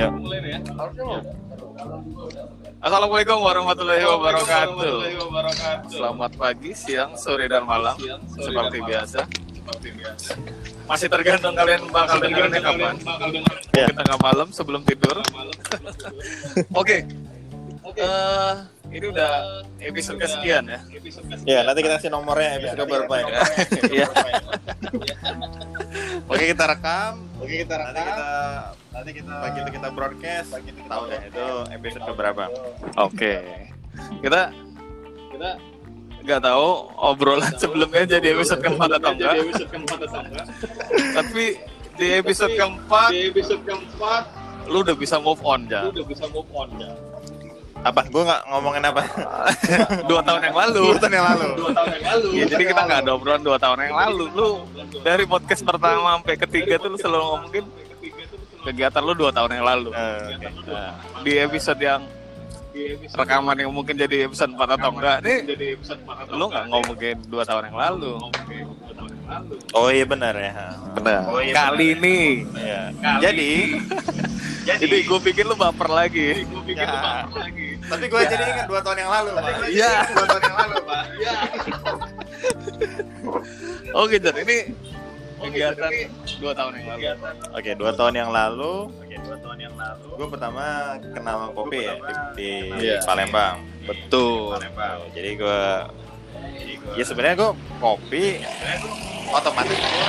Ya. Assalamualaikum warahmatullahi wabarakatuh. Selamat pagi, siang, sore dan malam. Seperti biasa. Masih tergantung kalian bakal dengarnya kapan. Ya. Mungkin tengah malam sebelum tidur. Oke. Eh, ini udah episode kesekian ya. Ya, nanti kita kasih nomornya episode berapa ya. Iya. Oke, kita rekam. Oke kita Nanti kita nanti kita begitu kita broadcast, tahu deh itu episode keberapa. Oke. Kita kita nggak tahu obrolan sebelumnya jadi episode keempat atau enggak. jadi episode keempat atau enggak. Tapi di episode keempat Di episode keempat lu udah bisa move on lu ya. udah bisa move on ya. Apa? Gue nggak ngomongin apa? dua tahun yang lalu. Dua tahun yang lalu. Dua tahun yang lalu. Ya, jadi kita nggak ada obrolan dua tahun yang lalu. Lu dari podcast pertama sampai ketiga tuh lu selalu ngomongin kegiatan lu dua tahun yang lalu. Oke. Nah, di episode yang Di episode rekaman yang mungkin jadi episode 4 atau enggak nih jadi episode empat atau lu nggak ngomongin dua tahun yang lalu. dua tahun yang lalu. Oh iya benar ya. Benar. Oh, iya, Kali ini Iya. Kali- Jadi, jadi gue pikir lu baper lagi. Gue pikir Ya. lu baper lagi. tapi gue jadi ingat dua tahun yang lalu, Pak. Iya. Dua tahun yang lalu, Pak. Ya. Oke, Jan, ini kegiatan dua tahun yang lalu. Oke, dua tahun yang lalu, Oke, dua tahun yang lalu. gue pertama kenal kopi ya di, di Iya. Palembang. Betul. Palembang. Jadi gue, ya sebenarnya gue kopi, otomatis gue,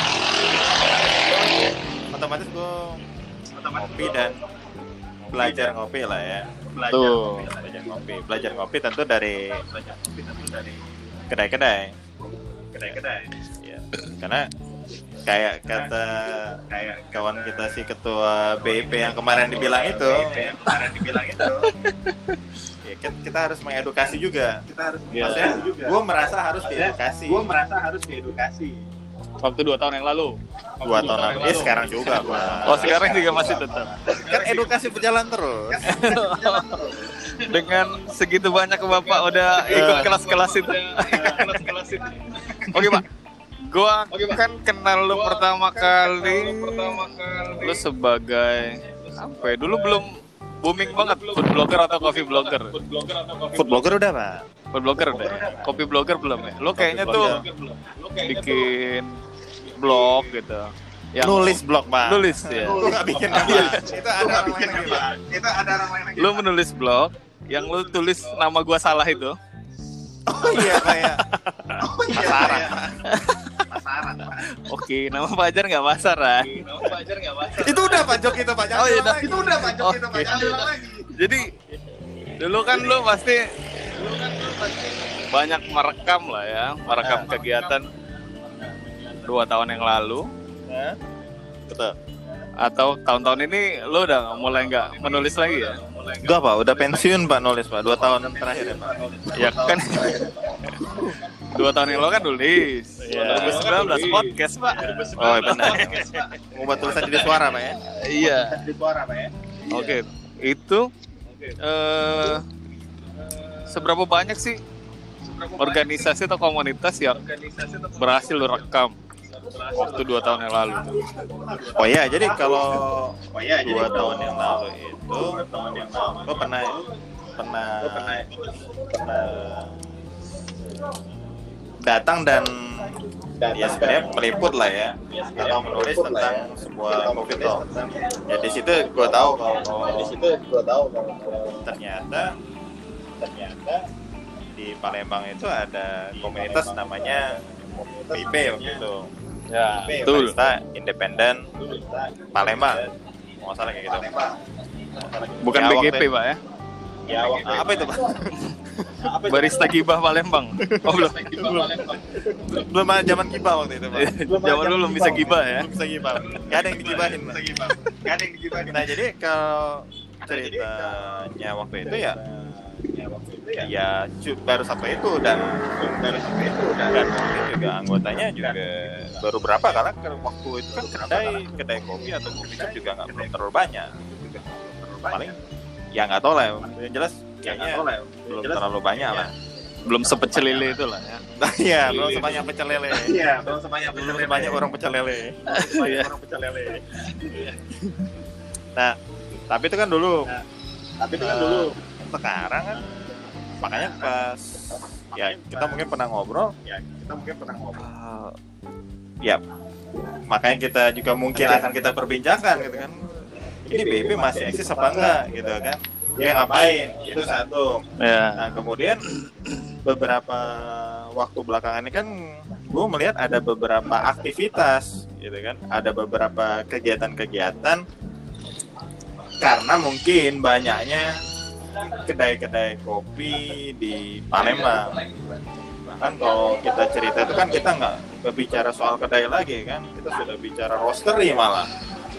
otomatis gue kopi dan belajar ngopi lah ya. Tuh. Belajar ngopi, belajar ngopi tentu dari kedai-kedai. Kedai-kedai. Ya, karena kayak kata kayak kawan kita si ketua BIP yang kemarin dibilang itu, Yang kemarin dibilang itu. ya kita, kita harus mengedukasi juga. Kita harus Iya. Maksudnya, juga. gue merasa harus diedukasi. Gue merasa harus diedukasi. Waktu dua tahun yang lalu. Dua tahun lalu, eh sekarang juga, Pak. Oh, sekarang juga masih tetap. Kan edukasi berjalan terus. Dengan segitu banyak Bapak udah ikut Eh. kelas-kelas itu. Kelas-kelas itu. Oke, Pak. Gua Oke, Pak. kan kenal lu pertama kali Pertama kali. lu sebagai apa ya? Dulu belum booming banget food blogger atau coffee blogger. Food blogger atau coffee Food blogger udah, Pak. Food blogger udah. ya? Kopi blogger belum ya? Lu kayaknya tuh bikin blog gitu. Yang Nulis blog, Pak. nulis ya. Lu nggak bikin apa? Iya. Itu ada orang lain lagi, Pak. Itu ada orang lain lagi. Lu menulis blog yang lu tulis nama gua salah itu. Oh iya, Pak ya. Oh iya. Pasaran. Oke, nama Fajar nggak pasar kan? Nama Fajar nggak pasar. Itu udah Pak Jok itu, Pak. Jangan Oh, iya. Itu udah Pak Jok itu Pak. Lagi. Jadi dulu kan lu pasti banyak merekam lah ya, merekam Ah. kegiatan dua tahun yang lalu Hah? Betul. atau tahun-tahun ini lu udah mulai nggak menulis lagi ya? Enggak, Pak. Udah pensiun, Pak, nulis, Pak. Dua tahun terakhir ya, Pak. Ya kan dua tahun yang lalu kan nulis. Iya. 2019 podcast pak. Oh, iya, benar. Mau buat tulisan jadi suara, Pak ya? Iya. Di suara Pak ya. Oke. Itu eh seberapa banyak sih organisasi atau komunitas yang Organisasi atau berhasil lu rekam waktu dua tahun yang lalu? Oh iya, jadi kalau Oh iya, jadi dua kalau- tahun yang lalu itu, tahun yang lalu. gue pernah pernah pernah pernah datang dan ya sebenarnya peliput lah ya atau menulis tentang sebuah coffee talk. Ya di situ gue tahu kalau di situ gua tahu kalau ternyata ternyata di Palembang itu ada komunitas namanya BIP waktu itu. Ya, Betul. Kita independen Palembang. Mau salah kayak gitu. Bukan Ya, BGP pak ya? Ya, waktu Apa itu, Pak? apa itu? Barista Gibah Palembang. Oh belum. Belum ada zaman kibah waktu itu, Pak. Zaman dulu belum bisa Gibah ya. Belum bisa kibah. Gak ada yang digibahin, Pak. Gak ada yang digibahin. Nah, jadi kalau ceritanya waktu itu ya Ya, waktu itu ya. ya cu- baru satu itu dan Baru sampai itu udah. dan mungkin juga anggotanya juga baru berapa karena ke- waktu itu kan kedai kedai kopi atau kopi shop juga nggak belum terlalu banyak paling ya nggak tahu lah yang jelas Ya, nggak kayaknya tahu lah. belum Jelas- terlalu banyak lah Belum sepecel lele itu lah ya. nah iya belum sebanyak pecel lele Iya, belum sebanyak belum sebanyak orang pecel lele Sebanyak orang pecel lele. nah Tapi itu kan dulu. Tapi itu kan dulu. Sekarang kan makanya pas ya kita mungkin pernah ngobrol Ya, kita mungkin pernah ngobrol. uh, ya makanya kita juga mungkin akan kita perbincangkan gitu kan ini BB masih eksis apa enggak gitu kan? Dia ngapain? Itu satu. Ya. nah kemudian beberapa waktu belakangan ini kan gue melihat ada beberapa aktivitas gitu kan? Ada beberapa kegiatan-kegiatan karena mungkin banyaknya kedai-kedai kopi di Palembang. Kan kalau kita cerita itu kan kita nggak berbicara soal kedai lagi kan? Kita sudah bicara roastery malah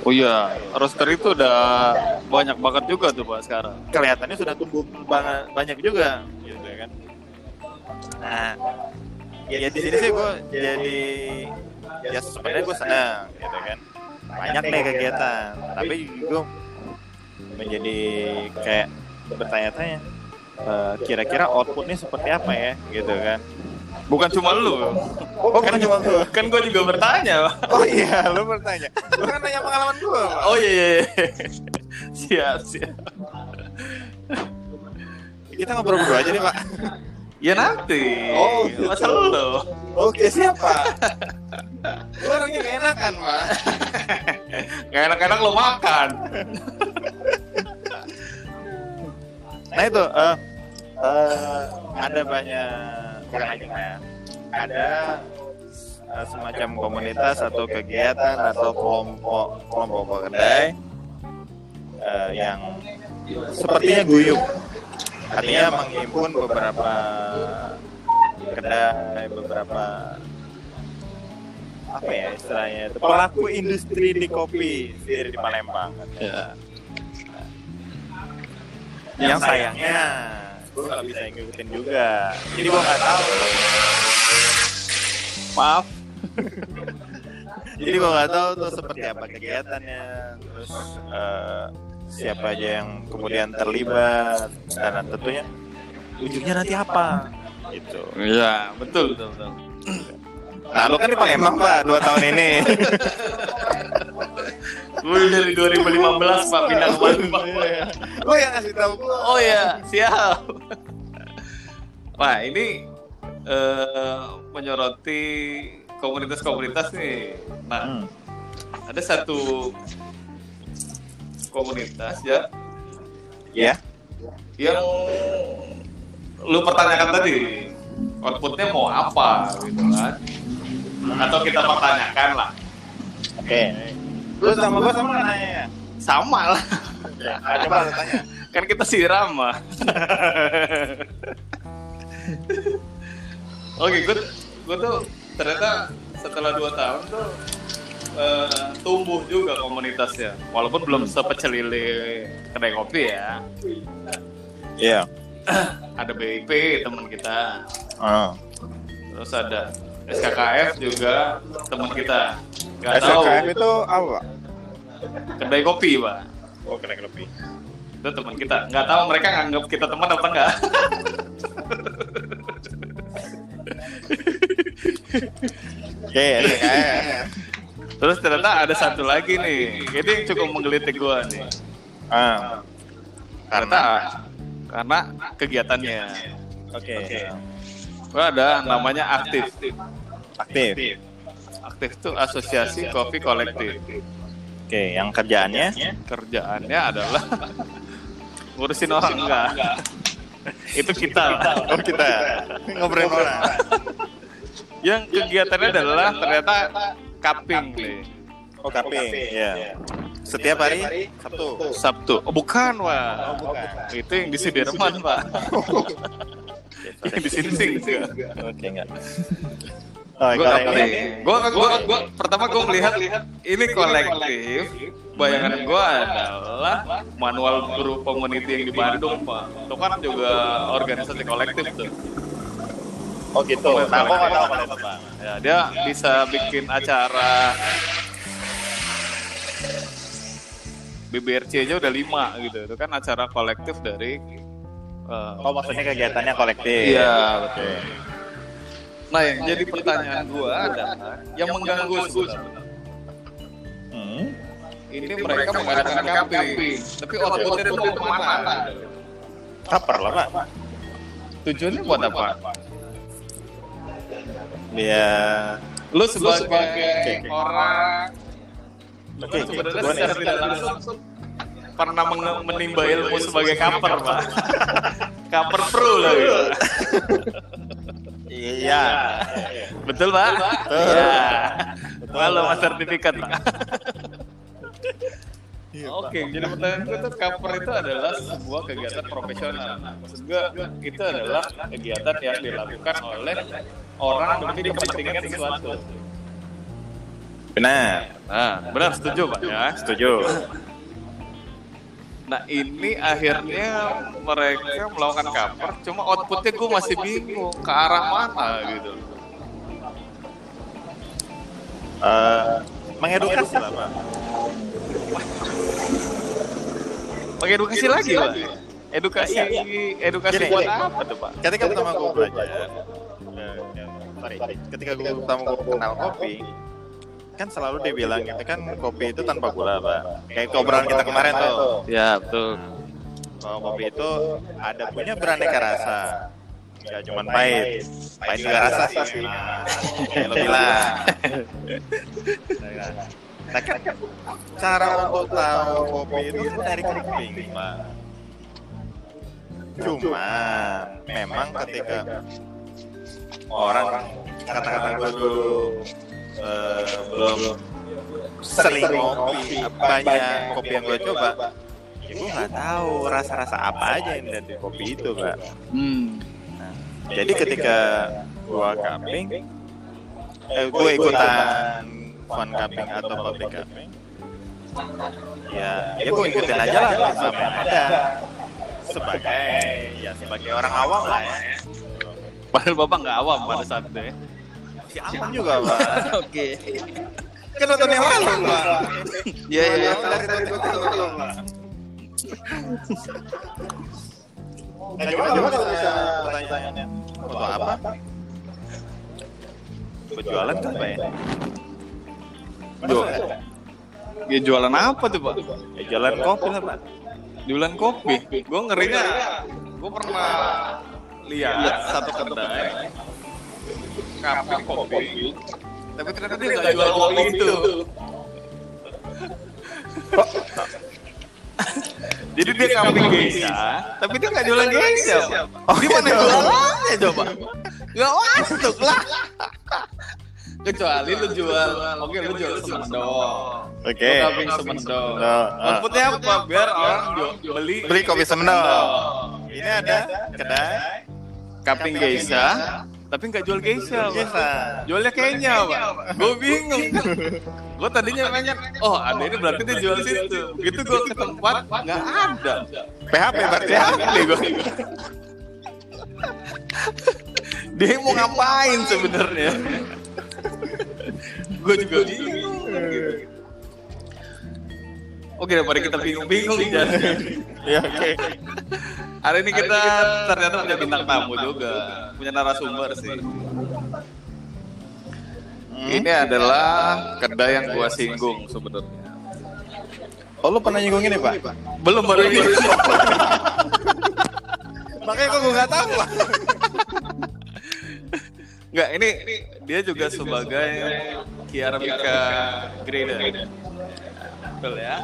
Oh iya, roster itu udah banyak banget juga tuh Pak sekarang. kelihatannya sudah tumbuh banget banyak juga. Gitu kan? Nah ya di sini sih gue jadi ya sebenarnya gue senang gitu kan. banyak nih kegiatan. tapi gue menjadi kayak bertanya-tanya eh, kira-kira outputnya seperti apa ya gitu kan Bukan cuma lu. oh kan cuma gue Kan gue juga bertanya. Oh iya lu bertanya lu kan nanya pengalaman gue Oh iya, iya. iya. siap, siap. kita ngobrol berdua aja nih pak Ya nanti. Oh, masa lu? oke siapa lu orangnya gak enakan pak Gak enak-enak lu makan. Nah itu eh eh, ada banyak bukan hanya ya, ada eh, semacam komunitas atau kegiatan atau kelompok kelompok kedai eh, yang sepertinya guyup. Artinya menghimpun beberapa kedai beberapa apa ya istilahnya itu pelaku industri di kopi sendiri di Palembang. Ya. yang sayangnya gue nggak bisa ngikutin juga jadi gue nggak tahu Maaf. jadi gue nggak tahu tuh seperti apa kegiatannya terus eh, siapa aja yang kemudian terlibat dan tentunya ujungnya nanti apa gitu Iya, betul, betul, betul. nah lu kan di Palembang pak dua tahun ini Gue dari 2015 Pak pindah ke Palembang. lu yang ngasih tahu gue Oh iya, siap. Wah, ini eh, menyoroti komunitas-komunitas nih. Nah, Hmm. ada satu komunitas ya ya yang lu pertanyakan tadi outputnya mau apa gitu kan atau kita pertanyakan lah oke lu sama gue sama nggak nanya ya? Sama lah. Nah, coba lu tanya. Kan kita siram mah oke gue gue tuh ternyata setelah dua tahun tuh eh, tumbuh juga komunitasnya. Walaupun belum sepecelili kedai kopi ya. Iya. Ada BIP teman kita. Oh. terus ada SKKF juga teman kita. Tahu. SKKF itu apa kedai kopi pak. Oh kedai kopi. Itu teman kita. Nggak tahu mereka nganggap kita teman apa enggak Oke, SKKF. terus ternyata ada satu lagi nih. Ini yang cukup menggelitik gua nih. Ah. karena karena kegiatannya. Oke. gua ada. Namanya aktif. Aktif. aktif. Itu asosiasi kopi kolektif. Oke, yang kerjaannya? kerjaannya? Adalah ngurusin orang enggak. itu kita. lah. Oh kita. Ngobrolin orang. yang kegiatannya adalah ternyata cupping nih. Oh kaping. Iya. Setiap hari? Sabtu. Sabtu. Oh, bukan wah Oh bukan. itu yang di Sudirman. Pak di sini sih enggak. Oke enggak. Oh, gue gue gue gue pertama gue melihat ini kolektif. bayangan gue adalah manual guru community yang di Bandung pak. Itu kan juga organisasi kolektif tuh. Oh gitu. Nah, aku nggak tahu kalau itu bang. ya dia bisa bikin acara BBRC aja udah lima gitu. Itu kan acara kolektif dari eh, Oh maksudnya kegiatannya kolektif. iya betul nah yang jadi pertanyaan gua adalah yang mengganggu sebenarnya Hmm. ini mereka mengadakan camping, tapi outputnya itu mau ke mana? Kaper lah pak. Tujuannya buat apa? Ya. Lu sebagai orang Oke, Lu sebenarnya gua nih. secara tidak langsung pernah menimba ilmu sebagai kaper, Pak. kaper pro lah gitu. Iya. Betul, Pak? Betul. Iya. Pak. Mas sertifikat, Pak. Iya, Oke, jadi pertanyaan gue tuh cover itu adalah sebuah kegiatan profesional. Maksud gue, itu adalah kegiatan yang dilakukan oleh orang demi kepentingan sesuatu. Benar. Nah, benar setuju Pak ya? Setuju. Nah ini akhirnya mereka melakukan cover, cuma outputnya gue masih bingung ke arah mana gitu. Eh, mengedukasi lah pak. Mengedukasi lagi Pak? Edukasi, edukasi Gini, buat gini. apa tuh Pak? Ketika pertama gue belajar, eh, sorry, ketika gue pertama gue kenal kopi, kan selalu dibilang gitu kan kopi itu tanpa gula pak. Kayak obrolan kita kemarin tuh, Ya betul. bahwa kopi itu ada punya beraneka rasa. Gak cuma pahit, pahit juga rasa sih. Nah, lo bilang. Nah, kan cara untuk tahu kopi itu kan dari kuping, pak. Cuma memang ketika orang kata-kata gue dulu eh, belum sering ngopi. banyak kopi yang gue coba? Ya gue nggak tahu rasa-rasa apa aja yang ada di kopi itu pak. Hmm. jadi ketika gue cupping eh, gue ikutan fun cupping atau public cupping ya ya gue ikutin aja lah sama yang ada. Sebagai ya sebagai orang awam lah ya. Padahal bapak nggak awam pada saat itu ya. Si awam juga pak Oke. kan nonton yang lalu pak Iya iya. dari tadi gue tahu pak Nah, coba coba kalau bisa pertanyaannya foto apa? Berjualan tuh apa ya? Jual. Ya jualan apa tuh pak? Ya jualan kopi lah pak. Jualan kopi. Gue ngerinya, gue pernah lihat satu kedai kafe kopi, tapi ternyata dia nggak jual kopi itu. Jadi dia kambing geisha, tapi dia nggak jualan geisha. Pak. Di mana jualannya coba? Nggak masuk lah. Kecuali lu jual, oke lu jual semendo. Oke. Kambing semendo. No, ah. Outputnya apa? Biar orang beli Beli kopi semendo. Ini ada kedai kambing geisha, tapi nggak jual geisha. Jualnya kayaknya, Pak. Gue bingung. gue tadinya pengen, oh ada ini berarti dia jual situ. Gitu gue ke tempat, nggak ada. PHP berarti. Hati gue. Dia mau ngapain sebenarnya? gue juga bingung. Oke, daripada kita bingung-bingung jadi. Ya oke. Hari ini kita ternyata punya bintang tamu juga, punya narasumber sih. Ini adalah kedai yang gua singgung sebenarnya. Oh lu pernah nyinggung ini pak? Belum baru ini. Makanya kok gue nggak tahu pak. Enggak, ini dia juga sebagai Kiarabika Grader. Betul ya?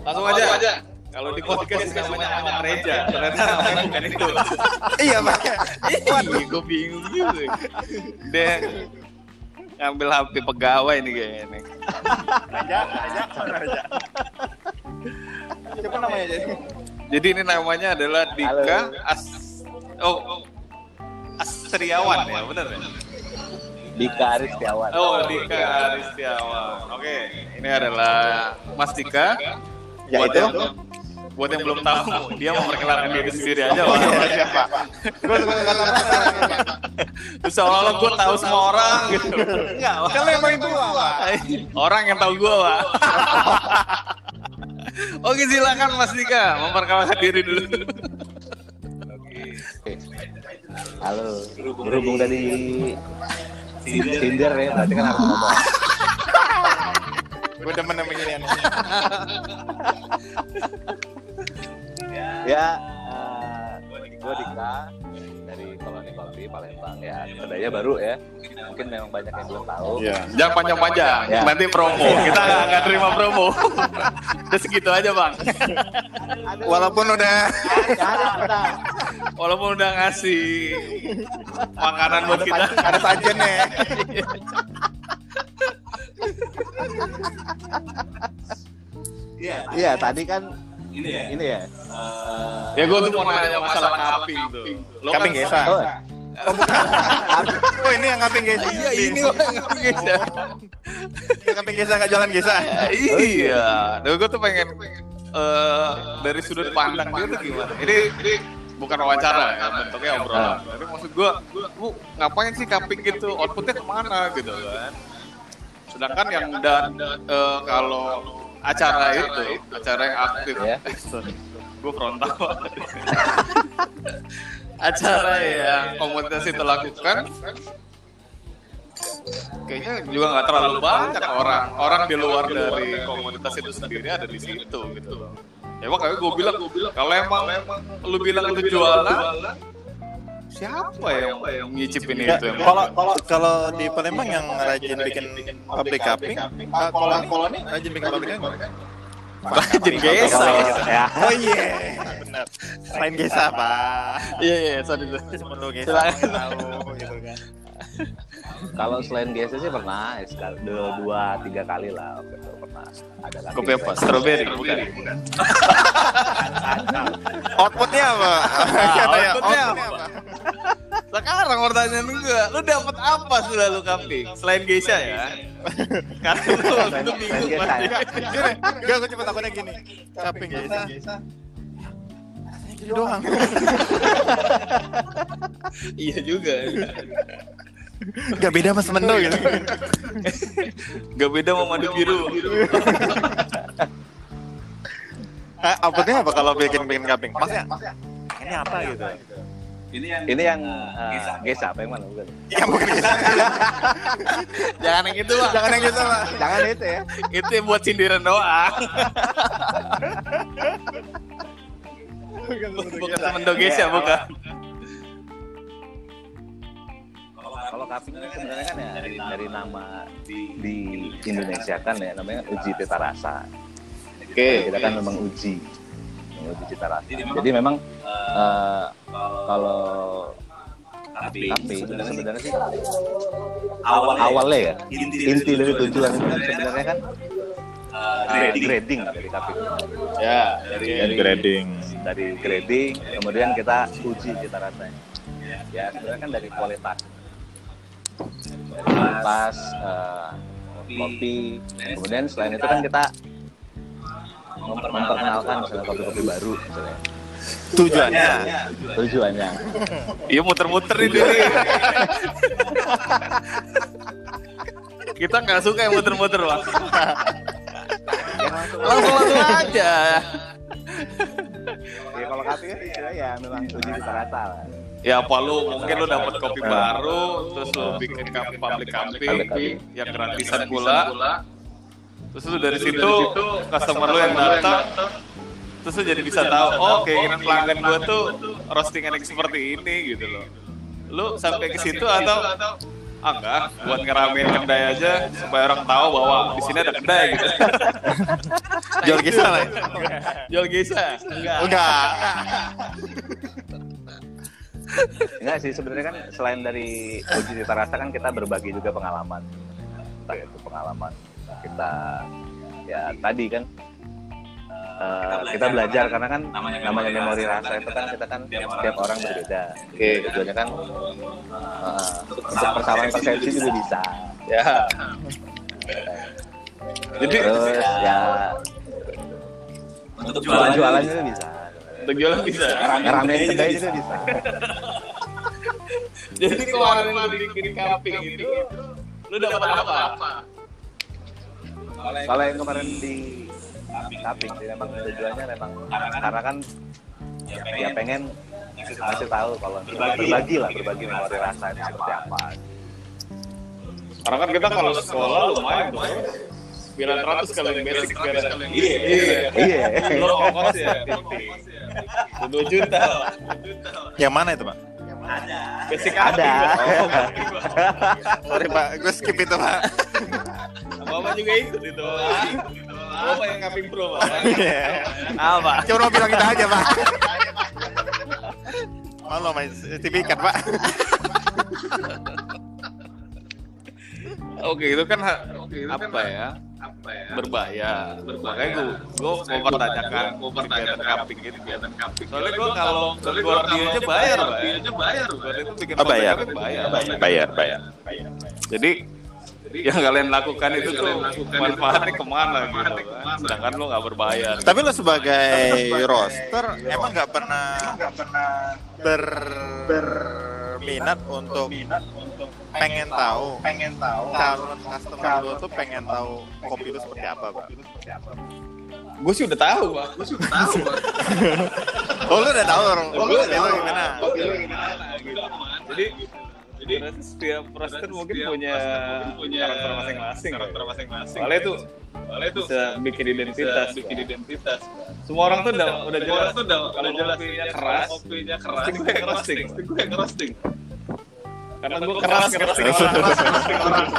Langsung aja. Kalau di podcast namanya Ahmad Reja, ternyata namanya bukan itu. iya pak. Iya, gue bingung juga. Dia ngambil HP pegawai nih kayaknya nih. Raja, Raja, Raja. Siapa namanya jadi? Jadi ini namanya adalah Dika As Oh, oh. Astriawan ya, benar ya? Dika Aristiawan. Oh, Dika Aristiawan. Oke, ini adalah Mas Dika. Ya, itu. Buat yang belum tahu, dia memperkenalkan diri sendiri aja, Pak. Siapa? Gue suka kata Terus seolah-olah gue tahu semua orang gitu. Enggak, Pak. Kan lu yang paling tua. Orang yang tahu gue, Pak. Oke, silakan Mas Dika memperkenalkan diri dulu. Halo. Berhubung dari Tinder ya, berarti kan harus ngomong. Gue demen sama ginian. Ya, eh, gue Dika dari koloni kopi Palembang ya. Kedainya baru ya. Mungkin memang banyak yang belum tahu. Iya. Jangan panjang-panjang, Ya. nanti promo. Kita nggak terima promo. Udah segitu aja bang. Walaupun udah. Walaupun udah ngasih makanan buat kita. ada sajennya. Iya, tadi kan ini ya. Ini ya. Ya gue tuh mau nanya masalah kaping tuh. Lo Kaping kan- Gesa. Oh, Oh ini yang kaping Gesa. Iya ini bang kaping Gesa. Yang kaping Gesa nggak jalan Gesa. Iya. Dan gue tuh pengen eh, dari sudut pandang dia tuh gimana? Ini, ini bukan wawancara ya, bentuknya obrolan. Tapi maksud gue, lu ngapain sih kaping gitu? Outputnya ke mana gitu kan? Sedangkan yang dan eh, kalau acara itu, acara yang aktif, Ya. gue frontal. acara yang komunitas itu lakukan, kayaknya juga nggak terlalu banyak orang. Orang di luar dari komunitas itu sendiri ada di situ gitu. Ya makanya gue bilang, kalau emang lu bilang lu jualan, siapa yang yang nyicipin Ya, itu? emang? kalau kalau kalau di Palembang yang rajin bikin pabrik kaping, kalau kalau ini rajin bikin pabrik kaping. Rajin Gesa. kalau- ya. Oh iya, benar. Selain Gesa pak, Iya iya sorry sorry. sebelum Gesa Silakan. tahu gitu kan. Kalau selain GSC sih pernah ya, sekali, dua, dua tiga kali lah waktu itu pernah ada lagi. Kopi apa? Strawberry bukan? Outputnya apa? Katanya, outputnya apa? Sekarang pertanyaan gue, lu dapat apa setelah lu kaping? Selain Geisha ya? Karena lu waktu itu bingung. Geisha, Gini, Enggak, aku cuma takutnya gini. Kaping Gesa. Gitu doang. Iya juga. Gak beda sama semendo gitu. Gak beda sama madu biru. Ah, outputnya apa kalau bikin bikin kaping? Maksudnya ini apa gitu? Ini yang uh, Gesa apa yang mana bukan? Ya bukan Gesa. Jangan yang itu bang. Jangan yang gitu pak. Jangan itu ya. Itu yang buat sindiran doang. bukan temen doges ya bukan. Kalau kaping ini sebenarnya kan ya dari, dari nama di, di Indonesia kan ya namanya uji cita rasa. Oke. Kita kan memang uji, uji cita rasa. Jadi memang eh, kalau kaping sebenarnya sih awalnya ya inti dari tujuan itu kan sebenarnya kan eh, grading dari kaping. Ya. Dari Grading. dari grading kemudian kita uji cita rasanya ya sebenarnya kan dari kualitas kualitas eh, kopi kemudian selain itu kan kita memperkenalkan misalnya kopi-kopi baru misalnya Tujuannya. tujuannya Iya muter-muter ini. nih. Kita nggak suka yang muter-muter bang. Langsung langsung aja. ya kalau kopi kan istilahnya ya memang uji cita rasa lah Ya apa lu mungkin lu dapat kopi baru, terus lu bikin pabrik kafe Pabrik yang gratisan pula. Terus lu dari situ customer lu yang datang, terus lu jadi bisa tahu, oh keinginan pelanggan gua tuh roastingan yang seperti ini gitu loh. Lu sampai ke situ atau ah enggak, buat ngeramein kedai aja supaya orang tahu bahwa di sini ada kedai gitu. Jual Gesa lah. Jual? Enggak. Enggak. Enggak sih sebenarnya kan selain dari uji cita rasa kan kita berbagi juga pengalaman. Entah itu pengalaman kita ya tadi kan eh, kita belajar karena kan namanya memori rasa itu kan kita kan tiap orang berbeda. Oke. tujuannya kan eh, untuk persamaan persepsi juga bisa. Ya. Jadi terus ya untuk jualan juga bisa. Untuk jualan bisa. ngeramein kedai juga bisa Jadi kemarin lu bikin kaping itu, lu dapat apa? kalau yang kemarin di Kaping sih memang tujuannya memang karena kan ya pengen ngasih tahu kalau berbagi lah berbagi memori rasa itu seperti apa Karena kan kita kalau sekolah lumayan tuh. 900 kali basic sekarang. Iya. Iya. Iya. Lo ongkos ya, titik. 2 juta. Yang mana itu, Pak? Basic Ada. Oh, Sorry, Pak. Gue skip itu, Pak. Mama juga ikut itu. Oh, yang kaping pro, Pak. Iya. Apa? Cuma bilang kita aja, Pak. Malu main sertifikat, Pak. Oke, itu kan ha- apa ya? Berbahaya. Makanya gue gue mau pertanyakan, mau pertanyakan kaping gitu. Soalnya gue kalau keluar dia aja bayar, Pak. Keluar itu bikin Oh, bayar. konten bayar. Bayar, bayar. Jadi yang kalian lakukan itu tuh manfaatnya ke mana gitu kan? Sedangkan lo nggak berbayar. Tapi lo sebagai roster emang nggak pernah nggak pernah ber berminat untuk pengen tahu pengen tahu calon customer lo tuh pengen tahu kopi lo seperti apa, Pak? Gue sih udah tahu, Pak. Gue sih udah tahu, Pak. Oh, lo udah tahu, oh, lo udah tahu gimana? Jadi jadi berarti setiap roster mungkin punya karakter masing-masing. Karakter masing-masing. Soalnya itu soalnya itu bisa bikin identitas, bikin identitas. Semua orang tuh udah udah jelas tuh udah udah jelas kopinya keras, kopinya keras. Gue yang roasting, pasti gue yang roasting. Karena gue keras roasting orang.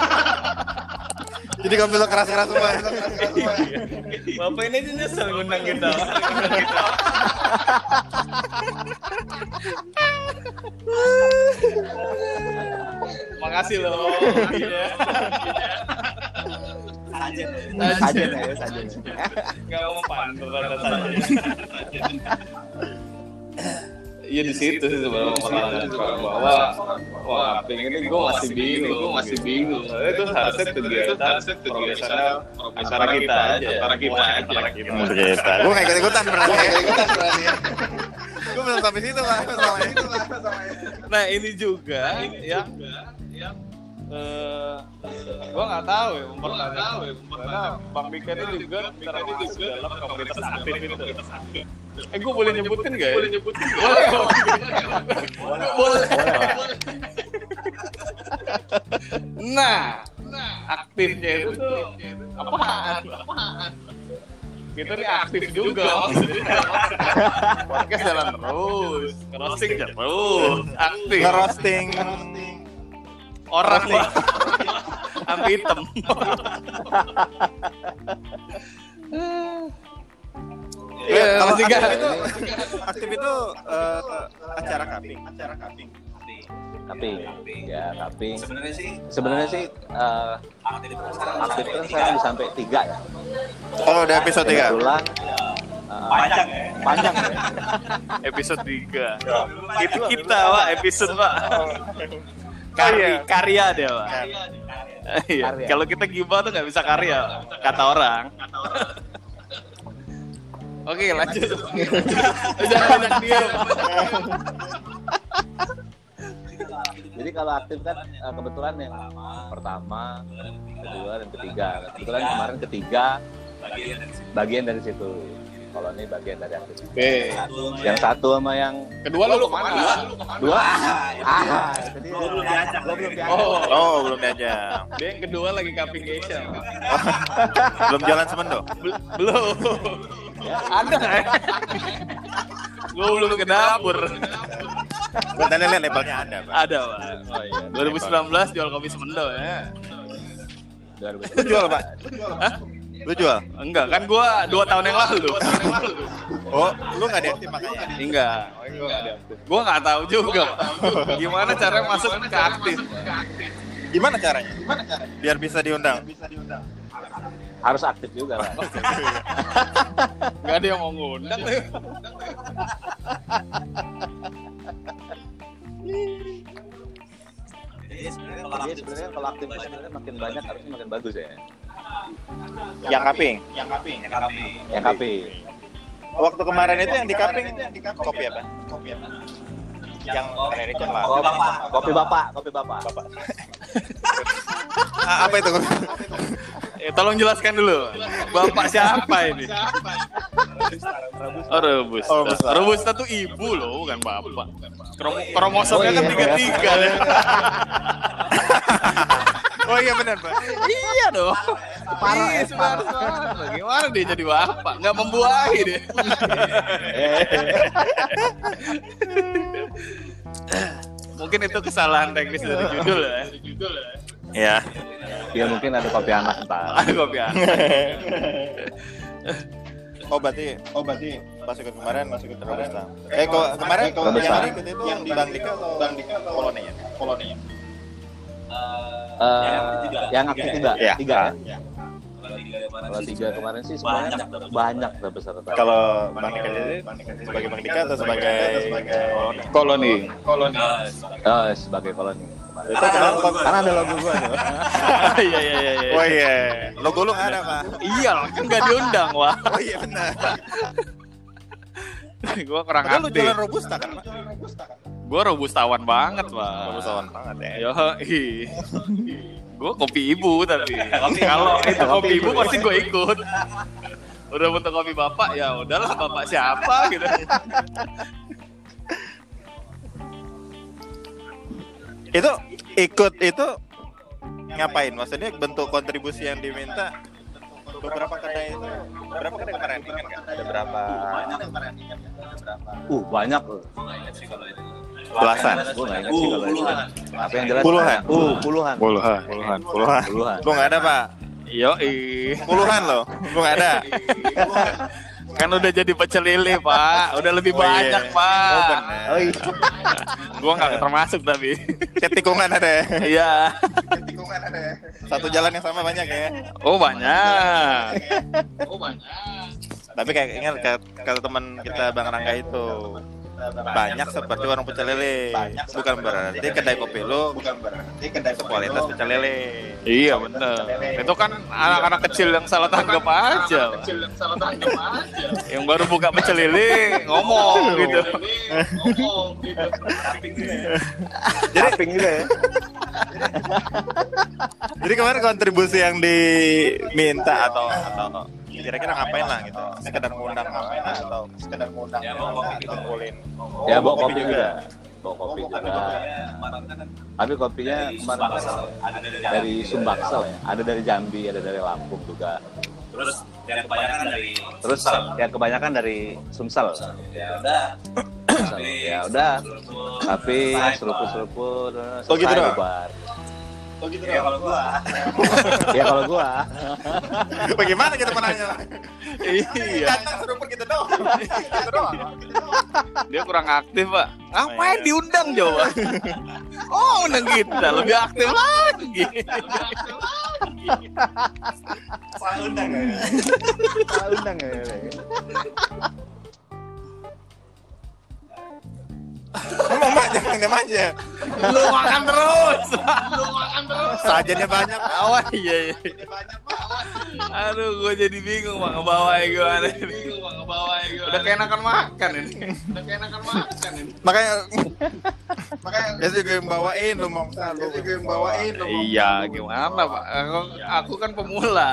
Jadi kopi lo keras-keras semua. Bapak ini nyesel ngundang kita. Makasih loh. Iya. Sajen ya, sajen. Gak mau pantul kata saja. Iya di situ sih sebenarnya masalahnya bahwa wah pengen ini gue masih bingung, gue masih bingung. Itu harusnya kegiatan profesional antara kita aja, antara kita aja. Gue nggak ikut ikutan berarti. Gue nggak ikutan berarti. Gue belum sampai situ lah. Masalahnya itu lah. Nah ini juga yang yang eh gua nggak tahu ya mempertanyakan karena Bang Bika ini juga termasuk dalam komunitas aktif itu. Eh gue boleh nyebutin nggak ya? Boleh nyebutin. Boleh. Boleh. Boleh. Nah, aktifnya itu tuh apaan? Kita nih aktif juga. Podcast jalan terus, roasting jalan terus, aktif. Ngerosting orang nih sampai hitam Iya, Eh, kalau nggak? itu aktif itu eh, acara kaping, acara kaping. Kaping. Ya, kaping. Sebenarnya sih sebenarnya sih eh, aktif itu sekarang bisa sampai tiga ya. Oh, udah episode 3. Kebetulan panjang ya. Panjang ya. episode 3 itu kita pak episode pak karya karya dia pak Iya. Karya. Kalau kita gibah tuh nggak bisa karya, kata orang. Oke lanjut. Jangan banyak diam. Jadi kalau aktif kan eh, kebetulan yang pertama, kedua dan ketiga. Kebetulan kemarin ketiga bagian dari situ. Kalau ini bagian dari aktif. Oke. Yang satu sama yang Kedua lu ke mana? dua, ah, itu dia. Gua belum diajak. Belum diajak. Oh, Oh, belum diajak. dia yang kedua lagi camping Asia. belum jalan semendo. Bel- belum. Ada nggak? ya? Gue belum ke dapur. Gue tadi lihat labelnya ada, Pak. Ada pak. Oh iya. 2019 jual kopi semendo ya. Lu jual, Pak? Hah? Lu jual? Enggak kan gua dua tahun yang lalu. Oh, lu nggak diaktif makanya. Enggak. Gua nggak tahu juga. Gimana caranya masuk ke aktif? Gimana caranya? Gimana caranya? Biar bisa diundang. Harus aktif juga kan. Enggak ada yang mau ngundang. Jadi sebenarnya kalau aktif sebenarnya makin banyak harusnya makin bagus ya. Yang kaping. Yang KP. Waktu kemarin itu yang di kaping kopi apa? Kopi apa? Yang kemarin itu lah. Kopi bapak, kopi bapak, kopi bapak. Ah, apa itu? Eh, tolong jelaskan dulu. Bapak siapa ini? Oh, Robusta. Oh, Robusta. Robusta tuh ibu loh, bukan bapak. Krom kromosomnya Oh, kan iya. Oh iya benar, Pak. iya dong. Parah, Iya, eh, Subar. Gimana dia jadi bapak? Nggak membuahi dia. Mungkin itu kesalahan teknis dari judul ya. Ya. Ya mungkin ada kopi anak entar. Ada kopi anak. Oh berarti oh berarti pas ikut kemarin masuk ikut Robusta. Eh kok kemarin kalau yang ikut itu yang Bang Dika atau Bang Dika atau Koloni ya? Koloni. Eh, yang aktif tiga, Ya. tiga ya. Kalau tiga kemarin sih semuanya banyak lah peserta. Kalau sendiri sebagai Bang Dika atau sebagai Koloni? Koloni. Oh, sebagai koloni. Itu kenapa? Karena ada logo gua tuh. Iya iya iya. iya. Oh iya, logo lu nggak ada pak? Iya, kan nggak diundang wah. Oh iya benar. Gua kurang Padahal lu aktif. jualan Robusta kan? Pak? Gua robustawan banget wah. Robustawan banget ya. Yo, gue kopi ibu tapi kalau itu kopi ibu pasti gue ikut. Udah butuh kopi bapak ya udahlah bapak siapa gitu. Itu ikut itu ngapain? Maksudnya bentuk kontribusi yang diminta beberapa kedai itu berapa kedai kemarin? Ada berapa Uh, banyak loh. sih kalau itu. Apa yang jelas? Puluhan. Uh, puluhan. Puluhan, puluhan, puluhan. Puluhan. Lu nggak ada pak? Yo, ih. Puluhan loh, lu nggak ada. kan udah jadi pecel lele pak, udah lebih Oh, iya. banyak pak. Oh benar. Oh iya. Gua nggak termasuk tapi. Ketikungan ada ya? Iya. Ketikungan ada ya? Satu jalan yang sama banyak ya? Oh banyak. Oh banyak. Tapi kayak ingat kata, kata teman kita Bang Rangga itu banyak seperti warung pecel lele. Bukan berarti kedai kopi lu bukan berarti kedai kualitas pecel lele. Iya bener. Itu kan anak-anak kecil yang salah tanggap aja. Pak. Yang baru buka pecel lele ngomong gitu. Jadi Ping juga ya. Jadi kemarin kontribusi yang diminta atau atau kira-kira ngapain lah gitu? Sekedar ngundang ngapain lah atau sekedar ngundang kumpulin. Ya bawa kopi juga. Bawa kopi juga. Tapi kopinya kemarin dari Sumbaksel ya. Ada dari Jambi, ada dari Lampung juga. Terus yang kebanyakan dari Terus yang kebanyakan dari Sumsel. ya udah. Ya udah. Tapi seruput-seruput. Oh, gitu selesai bubar. Oh gitu ya kalau gua Ya kalau gua. Bagaimana kita menanya? Iya. Datang seruput gitu doang. Gitu doang. Dia kurang aktif pak. Ngapain diundang coba? Oh undang kita lebih aktif lagi. Salah undang ya. Salah undang ya. Ngomong mak jangan manja. Lu makan terus. Lu makan terus. Sajennya banyak. Awas iya iya. Aduh gue jadi bingung pak ngebawanya gimana. Bingung pak ngebawanya gimana. Udah keenakan makan ini. Udah keenakan makan ini. Makanya makanya biasa juga yang bawain lu mau lu juga yang bawain lu. mau- Iya gimana pak? Aku, aku kan pemula.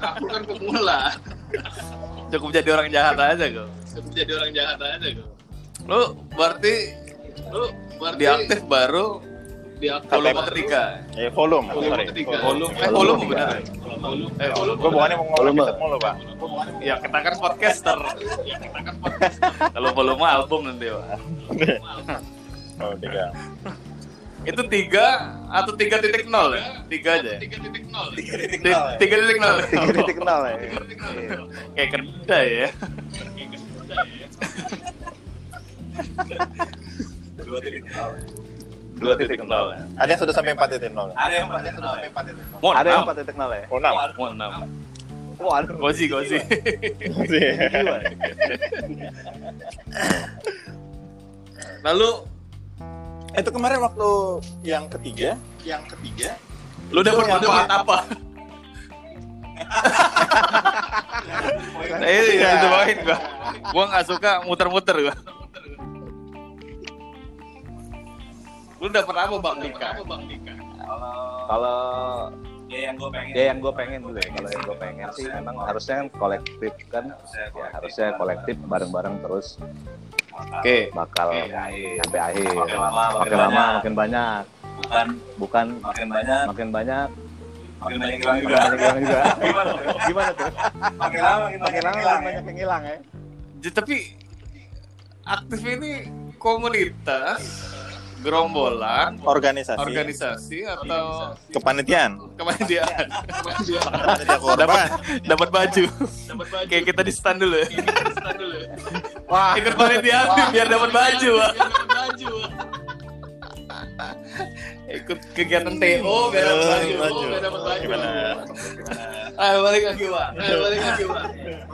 Aku kan pemula. Cukup jadi orang jahat aja kok. Cukup jadi orang jahat aja kok. Lu berarti lu berarti diaktif baru di volume ketiga. Eh volume, Volume ketiga. Volume, eh volume benar. Eh volume. Gua bukannya mau ngomong Volume. dikit mulu, Pak. Ya kita kan podcaster. Ya kita kan podcaster. Kalau volume album nanti pak. Oh, tiga. Itu tiga atau tiga titik nol ya? Tiga aja. Tiga titik nol. Tiga titik nol. Tiga titik nol. Tiga titik nol ya. Kayak kedai ya. Dua titik nol. ya. Ada yang sudah sampai 4 titik nol. ada yang pada kenal ya Mau Ada yang empat titik nol ya. Oh, enam. Mau enam. Waduh. Gozi gozi. Gila. Lalu Itu kemarin waktu yang ketiga, yang ketiga lu dapat manfaat apa? Eh, ya, dicobain gua. Gua nggak suka muter-muter gua. Lu dapat apa Bang Dika? kalau Kalau ya yang gua pengen ya yang gue pengen dulu ya. Kalau yang gue pengen sih memang harusnya kan kolektif kan. Ya, harusnya kolektif bareng-bareng terus Oke. bakal sampai akhir. Makin lama, makin makin lama banyak. makin banyak. bukan Bukan makin banyak makin banyak makin banyak hilang juga. banyak yang hilang juga Gimana tuh? gimana tuh Makin lama makin makin banyak lama hilang. makin banyak yang hilang ya tapi aktif ini komunitas gerombolan. Organisasi. Organisasi atau kepanitiaan. Kepanitiaan. Panitia korban dapat baju. Kayak kita di stand dulu ya. Wah. Ikut panitia biar dapat baju. Wak. ikut kegiatan TO biar dapat baju. baju. biar dapat baju. Gimana? ayo balik lagi Wak. ayo balik lagi Wak.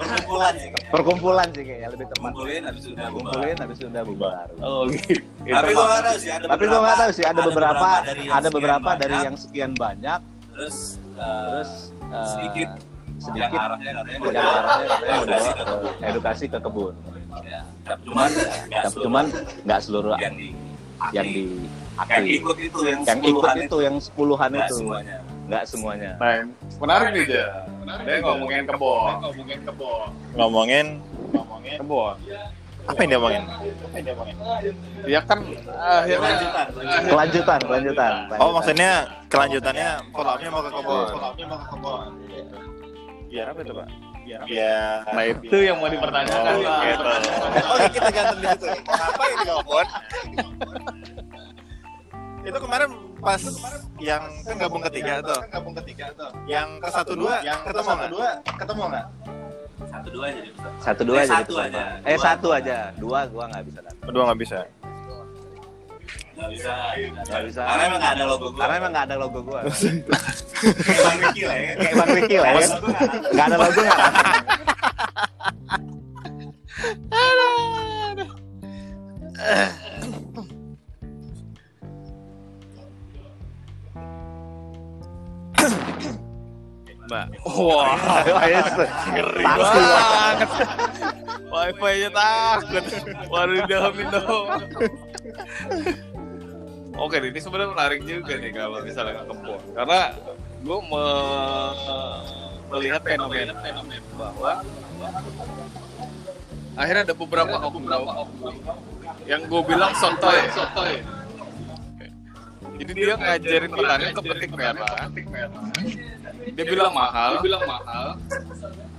Perkumpulan ya. perkumpulan sih kayaknya lebih tepat. Kumpulin habis udah bubar. kumpulin habis itu udah bubar. oh gitu. Tapi gua nggak tahu sih ada tapi gua nggak tahu sih ada beberapa ada beberapa dari yang sekian banyak. Terus terus terus eh, sedikit. yang sedikit arahnya katanya mau yang arahnya katanya mau edukasi ke kebun. Ya, tapi cuman cuman nggak seluruh yang di yang di yang ikut itu yang yang ikut sepuluhan itu yang sepuluhan nggak itu. semuanya. nggak semuanya. Nah menarik nih dia dia ngomongin kebon. Ngomongin kebon. Ngomongin? Kebon. Apa yang dia ngomongin apa yang dia ngomongin ya kan akhirnya kelanjutan kelanjutan. Oh maksudnya kelanjutannya follow up-nya mau ke kebun follow up-nya mau ke kebun biar apa itu pak? Biar nah itu yang mau dipertanyakan. Oh, gitu. Oke kita gantung di situ. Apa ini kebun? Itu kemarin pas yang kan gabung ketiga tuh. Gabung ketiga tuh. Yang ke satu dua yang ketemu nggak? Dua ketemu nggak? satu dua aja satu dua Eh, aja satu gitu, aja. Eh satu aja dua gua nggak bisa datang Dua nggak bisa. nggak bisa Nggak bisa. karena emang nggak ada logo gua karena emang nggak ada logo gua kayak Bang Ricky lah ya kayak bang Ricky lah ya nggak ada. nggak ada logo nggak Mbak. Wah, ngeri banget. Wifi-nya takut. Baru didahamin dong. Oke, ini sebenarnya menarik juga nih kalau misalnya ke kebun. Karena gue melihat fenomena bahwa akhirnya ada beberapa oknum yang gue bilang sotoy, sotoy. Jadi dia ngajarin petani ke petik merah. Dia bilang mahal, dia bilang mahal.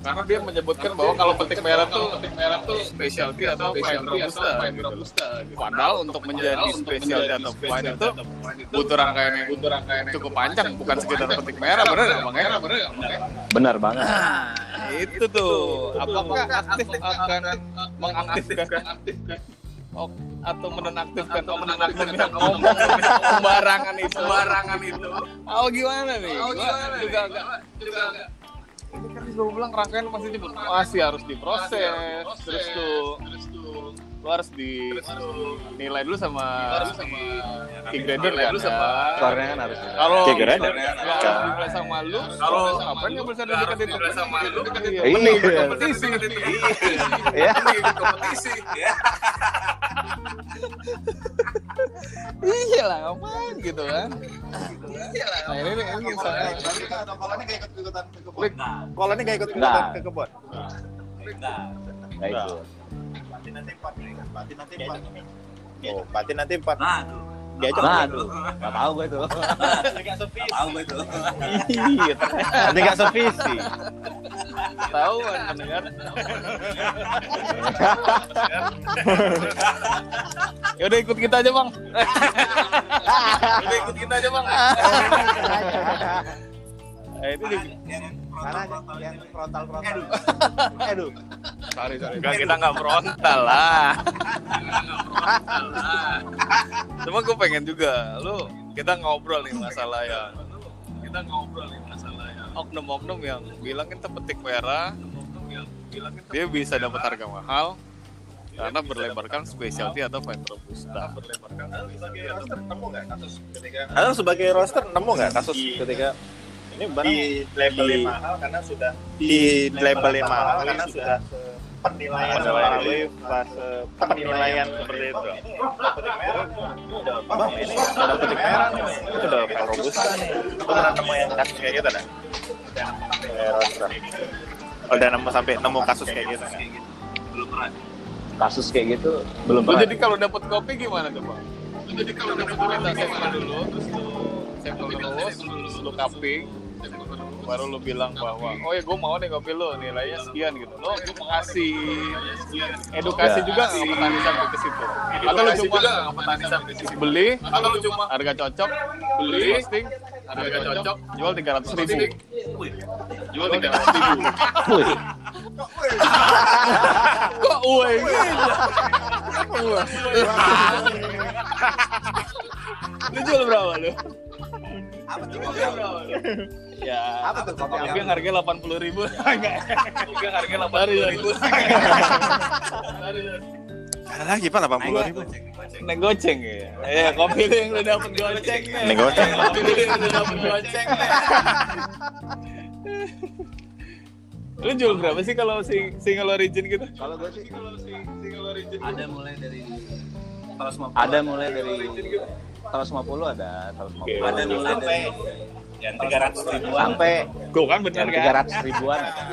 Karena dia menyebutkan bahwa kalau petik merah tuh petik merah tuh specialty atau fine robusta, gitu. Padahal untuk menjadi specialty atau fine itu butuh rangkaian yang butuh rangkaian yang cukup panjang, bukan sekedar petik merah, bener nggak bang? Bang? benar banget itu tuh apakah aktif akan mengaktifkan ok- atau menonaktifkan oknum yang ngomong sembarangan itu. Sembarangan itu. Oh gimana nih? Oh gimana? juga agak. Juga agak. Ini kan gue bilang rangkaian masih di masih harus diproses. Terus tuh lu harus dinilai dulu sama king grader kan? Ya. suaranya kan harus kalau King grader. sama lu kalau ngapain nggak bisa deketin sama lu Iya. mending ikut kompetisi ya kompetisi. Iya. Lah ngapain gitu kan? Iya lah nah ini ini misalnya Kolonnya gak ikut ikutan ke kebun. Klik. Kolonnya nggak ikut ikutan ke kebun. Nah, ikut Pati nanti empat nih. Pati nanti empat. Oh, Pati nanti empat. nah tuh Diajak nah nggak? aduh nggak tahu gue tuh Nggak tahu gue tuh Iya, nanti nggak sevisi. tahu kan pendengar ya udah ikut kita aja bang. Udah ikut kita aja bang. Eh, itu juga karena yang frontal frontal aduh. Sorry sorry. Enggak, kita nggak frontal lah. Cuma gue pengen juga lu kita ngobrol nih masalah yang kita ngobrol nih masalah yang oknum-oknum yang bilang kita petik merah. Dia bisa dapat harga mahal karena berlebarkan specialty atau fine robusta Nemu nggak kasus ketika Atau sebagai roster nemu nggak kasus ketika ini barang di labelin di- mahal karena sudah di labelin mahal karena sudah penilaian melalui fase penilaian seperti itu. Bang, ini ada petik merah nih, itu udah robusta nih. Itu pernah nemu yang kasus kayak gitu dah? Oh, udah nemu sampai nemu kasus kayak gitu. belum pernah kasus kayak gitu belum Lu pernah jadi kalau dapat kopi gimana tuh bang? Jadi kalau dapat kopi kita sampel dulu, terus lu sampel terus, terus lu cupping, baru lu bilang bahwa oh ya gue mau nih kopi lu nilainya sekian gitu. Lo ngasih edukasi Ya. juga nggak petani sampai ke situ. Atau lu cuma nggak petani sampai ke situ. beli atau lu cuma harga cocok beli posting harga cocok jual tiga ratus ribu. jual tiga ratus ribu. kok uwe? Lu jual berapa lu Apa tuh? ya Apa tuh kopi Kopi apa? yang harganya delapan puluh ribu. Kopi yang harganya delapan puluh ribu. Ada lagi pak 80 ribu. Naik goceng ya. Iya, kopi lu yang udah dapet goceng. Naik goceng. Kopi lu yang udah dapet goceng. Lu jual berapa sih kalau sing single origin gitu? kalau gue sih Single origin. Ada mulai dari 150. ada mulai dari 150 ada 150 Ada mulai dari yang 300 ribuan. sampai Gue kan bener kan? 300 ribuan ada.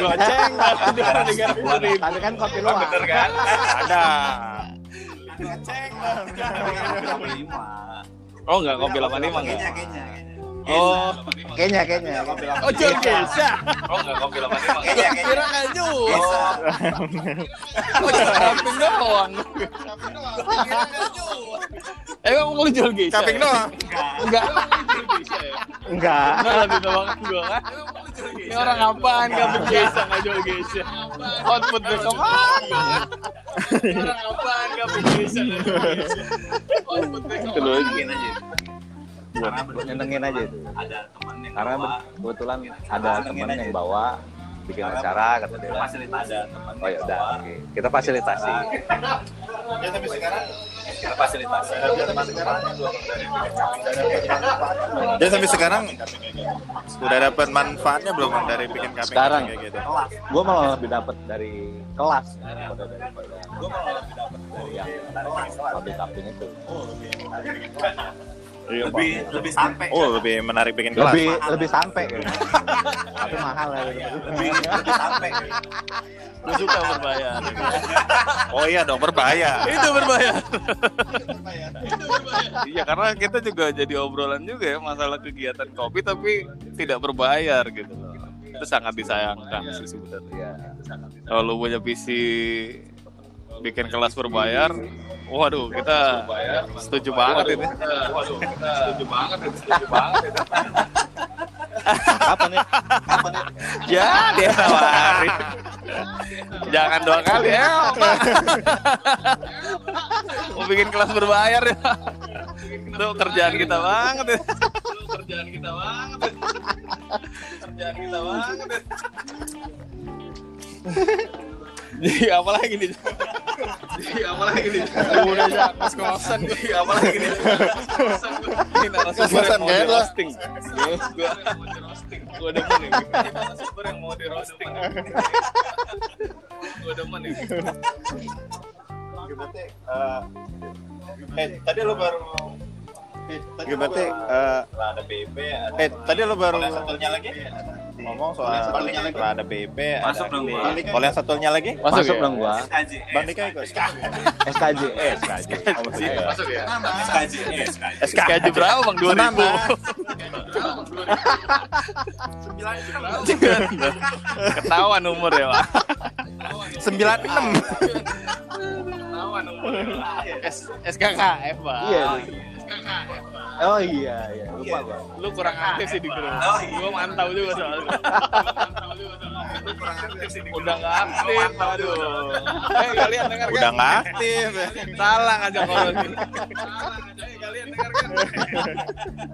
Goceng, ada tiga ratus ribu. Tapi kan kopi lu Bener kan? Ada. lima. Oh enggak, kopi 85 enggak? Kayaknya, kayaknya. Oh, kayaknya kayaknya oh geisha. Oh enggak, kopi 85 enggak? Kayaknya, kayaknya. Kira jual. Oh, kaping doang. Emang lu jual geisha? Kaping ya? doang. Enggak. Ya? enggak Nah, lebih banget gua kan. Ini orang apaan kaping geisha nggak jual geisha? Output gue ke mana? Orang apaan geisha? Output aja. Karena bener- nyenengin aja itu. Ada teman yang karena bawa, kebetulan ada temen yang bawa bikin acara kata dia. fasilitas ada teman oh ya udah oke. Kita fasilitasi. Ya tapi sekarang kita fasilitasi. Jadi sampai sekarang udah dapat manfaatnya belum dari bikin kaping Sekarang. kayak gitu? gue malah lebih dapat dari kelas. Daripada Gue malah lebih dapat dari yang kopi kaping itu lebih lebih sampai. Oh lebih menarik bikin kelas. lebih lebih sampai kayaknya. tapi mahal ya lebih lebih sampai. Gue suka berbayar. Oh iya dong berbahaya. Itu berbayar. Iya karena kita juga jadi obrolan juga ya masalah kegiatan kopi tapi tidak berbayar gitu loh. Itu sangat disayangkan sih sebenarnya. Kalau lu punya visi bikin kelas berbayar, waduh kita setuju banget ini. Waduh kita setuju banget ini, setuju banget ini. kapan ya kapan ya Ya dia tawarin. Jangan dua kali ya. Mau bikin kelas berbayar ya. Itu kerjaan kita banget ya. Itu kerjaan kita banget. ya. Kerjaan kita banget. Jadi apa lagi nih? Jadi apa lagi nih? Udah ya, kos kosan. Jadi apa lagi nih? Ini narasumber yang mau di roasting. Gua mau di roasting. Gua demen nih. Narasumber yang mau di roasting. Gua demen nih. berarti eh eh tadi lo baru eh, tadi lo baru- eh, ada BP ada Eh tadi lo baru satunya lagi ngomong soal setelah ada BP, Masuk ada dong. Kalau yang satunya lagi? Masuk masuk ya? dong gua SKJ. Bang Dika ikut. SKJ eh SKJ Iya. Masuk ya? SKJ. eh, SKJ. Berapa bang? Dua ribu. Ketahuan umur ya pak. 96. Ketahuan umur. S- SKKF pak. iya oh iya iya lupa gua Lu kurang aktif sih di grup. Oh, iya. Gua mantau juga soalnya. Lu kurang aktif sih di grup. Udah nggak aktif. Aduh. Eh kalian dengar Udah nggak aktif. Salah ngajak koroni. Eh kalian dengar kan?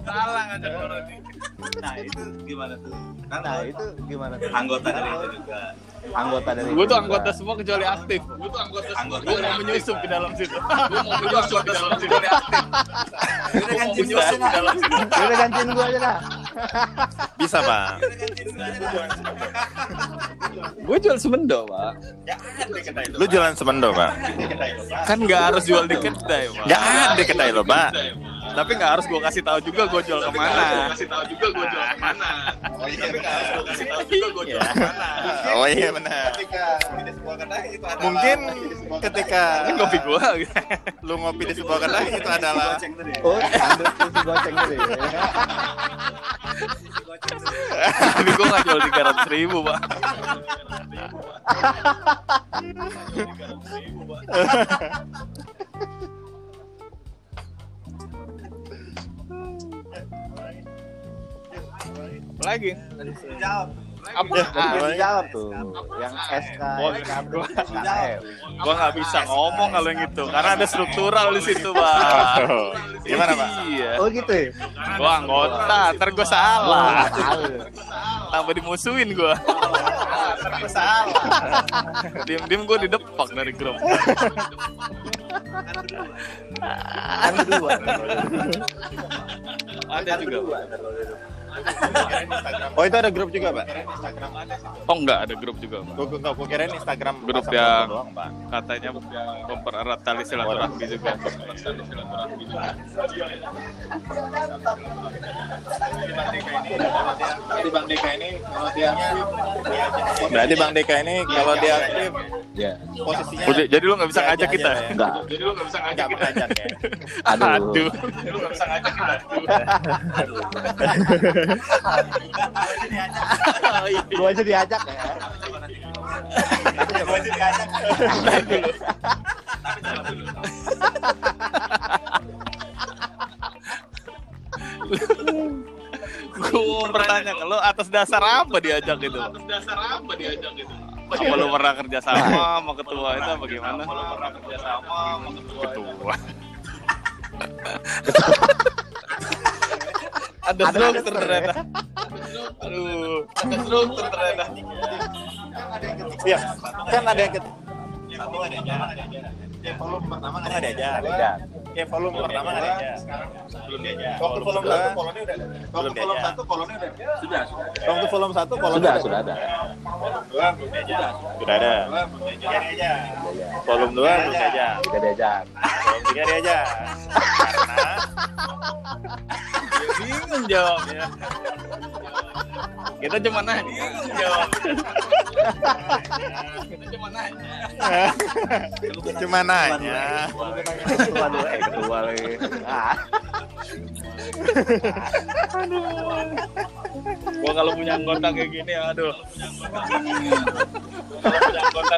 Salah ngajak koroni. Nah itu gimana tuh? Kan nah itu gimana tuh anggota dari itu juga. anggota dari Gue tuh anggota semua kecuali aktif. Gue tuh anggota semua. Anggota Gue mau menyusup ke dalam situ. Gue mau menyusup ke dalam situ. Gue mau menyusup ke dalam situ. Ya udah gantiin gua aja dah Bisa Bang. Gue jual semendo, Pak. Lu jualan semendo Pak? Kan nggak harus jual di kedai, Pak. Nggak ada kedai lo Pak. Tapi nggak harus gue kasih tahu juga gue jual ke mana. Kasih tahu juga gue jual ke mana. Tapi nggak harus gue kasih tahu juga gue jual ke mana. Oh iya benar. ketika di sebuah kedai itu adalah Mungkin ketika kopi gue. lu ngopi di sebuah kedai itu adalah oh ambil si goceng tadi Tapi gue nggak jual tiga ratus ribu pak. Lagi. Apa? Ya, Ah? Jawab tuh. Yang SK, Gua- SKP, gua- nggak bisa ngomong kalau yang itu karena ada struktural di situ. Oh, gimana, Pak? Iya. Oh gitu ya? Gua anggota, ntar gua salah. Tambah dimusuhin gua. Gua salah. Diem-diem gua didepak dari grup. Kan. Ada juga. Oh itu ada grup juga pak? Oh enggak, ada grup juga, Pak. Gue gue gue kirain Instagram Grup yang- doang pak. Katanya mempererat tali silaturahmi juga. Jadi Bang Deka ini kalau dia Berarti Bang Deka ini kalau dia aktif Ya. posisinya Udah, jadi lu nggak bisa ngajak aja kita? Enggak. Jadi lu nggak bisa Nggak mengajak ya? Aduh. Aduh. Lu nggak bisa ngajak kita. Lu aja diajak ya. Gue mau bertanya ke lu atas dasar apa diajak itu? Atas dasar apa diajak itu? Apa lu pernah kerja sama sama ketua itu apa gimana? Apa lu pernah kerja sama sama ketua? Ketua. ada Ada struktur ternyata. Aduh, ada struktur ternyata. Iya, kan ada yang ket- satu ada aja. Ya volume pertama nggak ada aja. Ya volume pertama nggak ada aja. Belum diajak. Waktu volume satu kolonnya udah. Waktu volume satu kolonnya udah. Sudah. Waktu volume satu kolonnya Sudah, sudah ada. Dua belum diajak. Sudah ada. Tiga diajak. Volume dua belum diajak. Tidak diajak. Volume tiga diajak. Karena Ya, bingung jawabnya. Kita cuma nanya. Bingung jawabnya. Kita cuma nanya. cuma nanya. Dulu, eh ketua lagi. Ah. Gua kalau punya anggota kayak gini, aduh.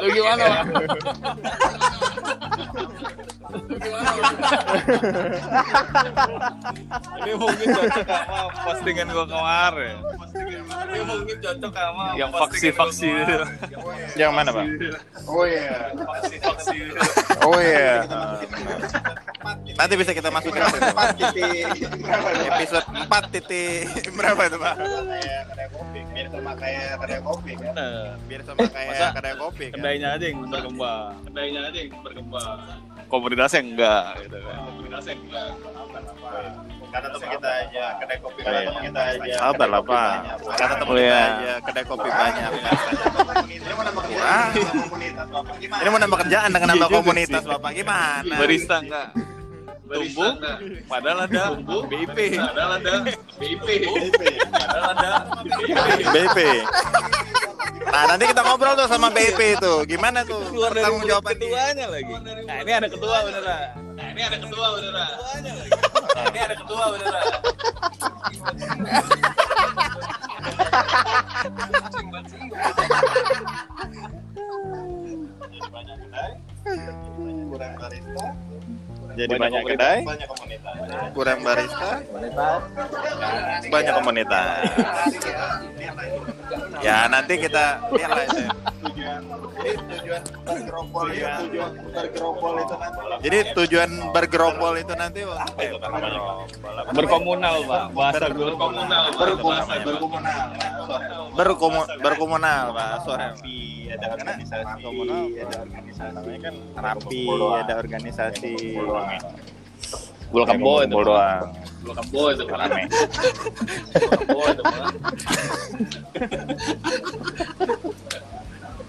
Lu gimana? Lu? Ini mungkin cocok sama postingan gua kemarin. Ini mungkin cocok sama yang faksi-faksi itu. Yang mana, Pak? Oh iya. Faksi-faksi itu. Oh iya. Nanti bisa kita masukkan ke Empat titik. episode 4 titik berapa itu, Pak? Kayak kedai kopi. Biar sama kayak kedai kopi kan. Nah, Biar sama kayak Masa kedai kopi kan. kedainya aja yang berkembang. Kedainya aja yang berkembang. Komunitasnya enggak gitu kan. Komunitasnya enggak. Kata teman kita aja, kedai kopi kata teman kita aja. Sabar lah, Pak. Kata teman Oh, kita iya. aja, kedai kopi banyak. Ini mau nambah Ah. kerjaan? Ini mau nambah dengan Iya nambah komunitas. Bapak. Gimana? Barista enggak. Tumbuh, padahal ada BIP. Padahal ada BIP. Padahal ada BIP. Nah, nanti kita ngobrol tuh sama BIP itu. Gimana tuh? Keluar dari jawaban ketuanya lagi. Nah, ini ada ketua beneran. Nah, ini ada ketua beneran. Nah, ini ada ketua beneran. kurang barista, Jadi Banyak banyak, kedai, banyak komunitas. kurang barista, Komunitas. banyak komunitas. Ya, nanti kita lihat lah itu. Tujuan, jadi tujuan bergerombol itu, tujuan bergerombol itu nanti. Jadi tujuan bergerombol itu nanti apa itu kan namanya? Berkomunal, Pak. Bahasa berkomunal. Berkomunal, berkomunal. Berkomu berkomunal, Pak. Sore. Rapi, ada organisasi, ada organisasi. Kan rapi, ada organisasi. Bulu kebo itu. Kumpul doang. Bulu kebo itu. Rame. Bulu kebo itu.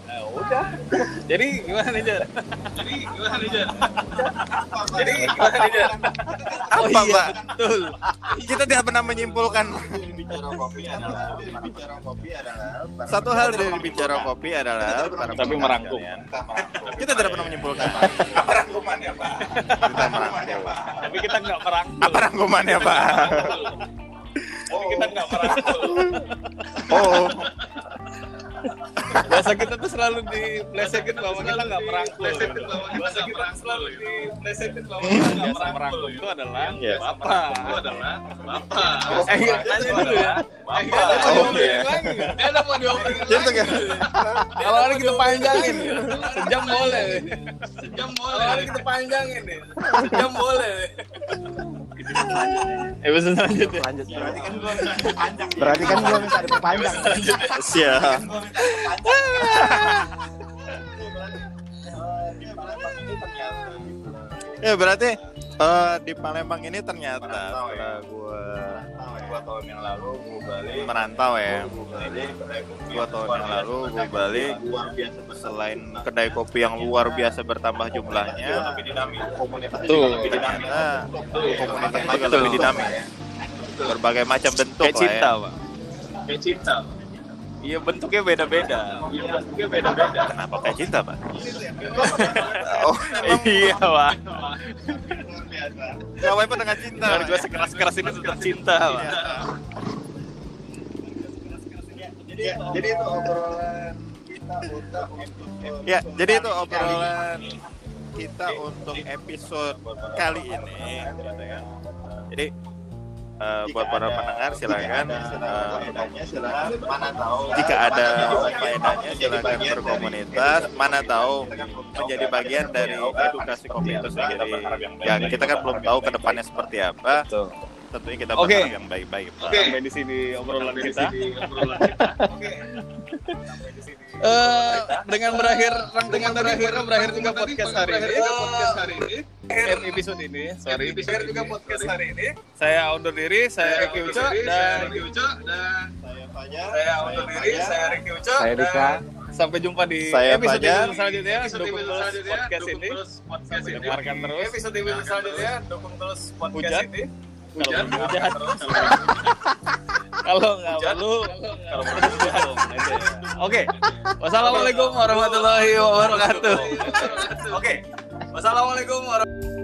Nah, udah. Jadi gimana nih, Jar? Jadi gimana nih, Jar? Jadi gimana nih, Jar? Apa, Oh, iya, Pak? Betul. Kita tidak pernah menyimpulkan Bicara kopi adalah, bicara kopi adalah satu hal dari bicara kopi adalah Tapi merangkum. kita merangkum. Tidak pernah menyimpulkan. Apa rangkumannya Pak? Kita merangkum. Tapi kita nggak merangkul. Apa rangkumannya, Pak? Oh, kita nggak merangkul. Oh, Bahasa kita tuh selalu diplesetin bahwa kita nggak merangkul. Bahasa kita selalu diplesetin bahwa kita nggak merangkul. Itu adalah Yes. bapak. Itu adalah bapak. Eh, iya, nanya dulu ya. Eh, iya, ada Oh, mau iya. lagi mau diobrolin Gitu kan? Kalau hari kita panjangin, sejam boleh. Sejam boleh. Kalau hari kita panjangin sejam boleh. Episode selanjutnya. Lanjut. Berarti kan gua minta. Berarti kan gua minta diperpanjang. siap. Minta panjang. Ya berarti eh, di Palembang ini ternyata setelah gue dua tahun yang lalu gue balik. Merantau ya, dua tahun yang lalu gue balik. luar biasa besar. Selain kedai kopi yang luar biasa bertambah jumlahnya, lebih dinamis. Komunitas Tuh. juga lebih dinamis. Ternyata komunitasnya juga lebih dinamis. Berbagai macam bentuk Kayak lah cinta, ya. Pak. kayak cinta. Iya, bentuknya beda-beda. iya bentuknya beda-beda. Kenapa kayak cinta, Pak? Oh, iya, Pak. Gawai apa dengan cinta? Kalau gue sekeras-keras ini tetap cinta, Pak. jadi jadi itu obrolan kita untuk Ya, jadi itu obrolan kita untuk episode kali ini. gitu eh, buat para pendengar silakan eh, silakan mana tahu jika ada faedahnya silakan berkomunitas. Mana tahu menjadi bagian dari edukasi kopi itu sendiri. Ya kita kan belum tahu ke depannya seperti apa. Betul. Tentunya kita Oke. berharap yang baik-baik. Pak. Sampai di sini obrolan kita. Eh, dengan berakhir dengan berakhir berakhir juga podcast hari ini. Podcast hari ini. Episode ini, sorry. Berakhir juga podcast hari ini. Saya undur diri, saya Ricky Uco dan saya Fajar saya undur diri, saya Ricky Uco. Saya dan Dika. Sampai jumpa di Saya episode Fajar. episode selanjutnya. Dukung terus podcast ini. Dengarkan terus. Episode episode selanjutnya. Dukung terus podcast ini. Hujan, hujan. Kalau nggak perlu, kalau perlu ya. Oke, wassalamualaikum warahmatullahi wabarakatuh. Oke, wassalamualaikum warahmatullahi